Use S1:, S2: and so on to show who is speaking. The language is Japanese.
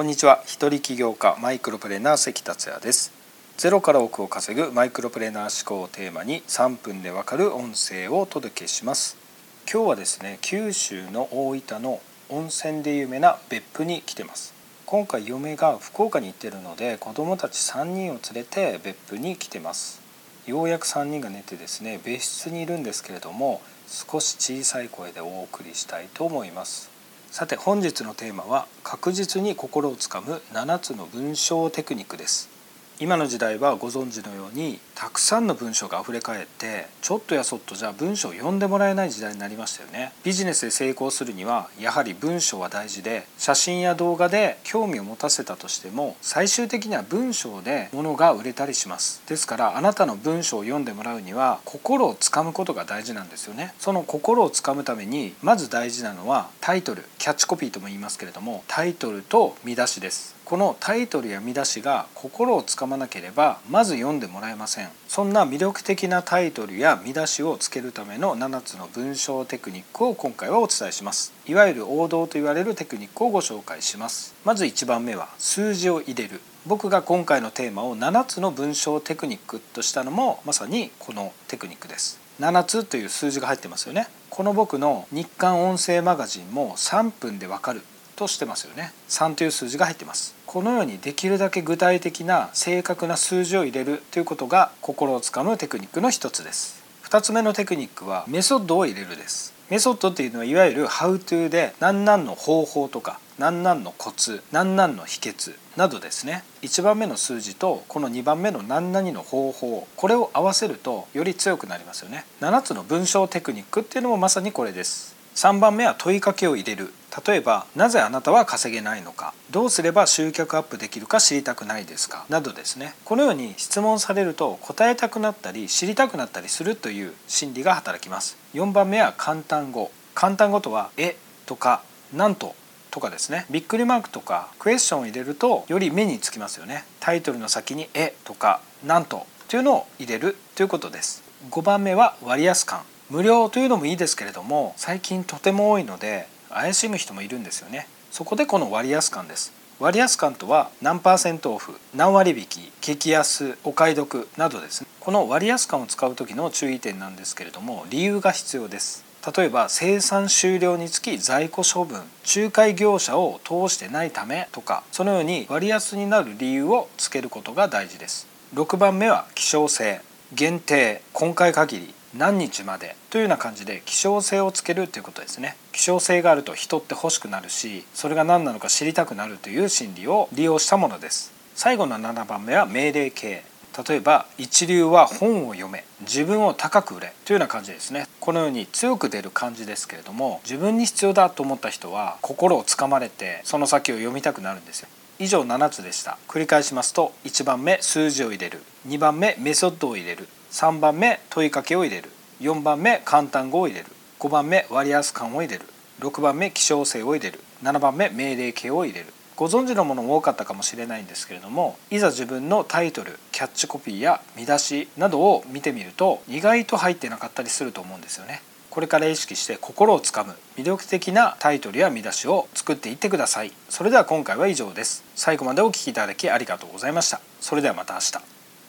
S1: こんにちは。一人起業家マイクロプレーナー関達也です。ゼロから億を稼ぐマイクロプレーナー思考をテーマに3分でわかる音声をお届けします。今日はですね九州の大分の温泉で有名な別府に来てます。今回嫁が福岡に行ってるので子供たち3人を連れて別府に来てます。ようやく3人が寝てですね別室にいるんですけれども少し小さい声でお送りしたいと思います。さて本日のテーマは確実に心をつかむ7つの文章テクニックです。今の時代はご存知のようにたくさんの文章があふれかえってちょっとやそっとじゃ文章を読んでもらえない時代になりましたよね。ビジネスで成功するにはやはり文章は大事で写真や動画で興味を持たせたとしても最終的には文章で物が売れたりします。ですからあなたの文章を読んでもらうには心をつかむことが大事なんですよね。その心をつかむためにまず大事なのはタイトル。キャッチコピーとも言いますけれどもタイトルと見出しです。このタイトルや見出しが心をつかまなければまず読んでもらえません。そんな魅力的なタイトルや見出しをつけるための7つの文章テクニックを今回はお伝えします。いわゆる王道と言われるテクニックをご紹介します。まず1番目は数字を入れる。僕が今回のテーマを7つの文章テクニックとしたのもまさにこのテクニックです。7つという数字が入ってますよね。この僕の日刊音声マガジンも3分でわかるとしてますよね。3という数字が入ってます。このようにできるだけ具体的な正確な数字を入れるということが心をつかむテクニックの一つです。2つ目のテクニックはメソッドを入れるです。メソッドっていうのはいわゆる How to で何々の方法とか何々のコツ何々の秘訣などですね。1番目の数字とこの2番目の何々の方法これを合わせるとより強くなりますよね。7つの文章テクニックっていうのもまさにこれです。3番目は問いかけを入れる。例えばなぜあなたは稼げないのか。どうすれば集客アップできるか知りたくないですか。などですね。このように質問されると答えたくなったり知りたくなったりするという心理が働きます。4番目は簡単語。簡単語とは「え」とか「なんと」とかですねびっくりマークとかクエスチョンを入れるとより目につきますよね。タイトルの先に「え」とか「なんと」というのを入れるということです。5番目は割安感。無料というのもいいですけれども最近とても多いので怪しむ人もいるんですよね。そこでこの割安感です。割安感とは何パーセントオフ何割引激安お買い得などですね。この割安感を使う時の注意点なんですけれども理由が必要です。例えば生産終了につき在庫処分仲介業者を通してないためとかそのように割安になる理由をつけることが大事です。6番目は希少性限定今回限り何日までというような感じで希少性をつけるということですね。希少性があると人って欲しくなるしそれが何なのか知りたくなるという心理を利用したものです。最後の7番目は命令形。例えば一流は本を読め自分を高く売れというような感じですね。このように強く出る感じですけれども自分に必要だと思った人は心をつかまれてその先を読みたくなるんですよ。以上7つでした。繰り返しますと1番目数字を入れる。2番目メソッドを入れる。3番目問いかけを入れる。4番目簡単語を入れる。5番目割安感を入れる。6番目希少性を入れる。7番目命令形を入れる。ご存知のものも多かったかもしれないんですけれどもいざ自分のタイトルキャッチコピーや見出しなどを見てみると意外と入ってなかったりすると思うんですよね。これから意識して心をつかむ魅力的なタイトルや見出しを作っていってください。それでは今回は以上です。最後までお聴きいただきありがとうございました。それではまた明日。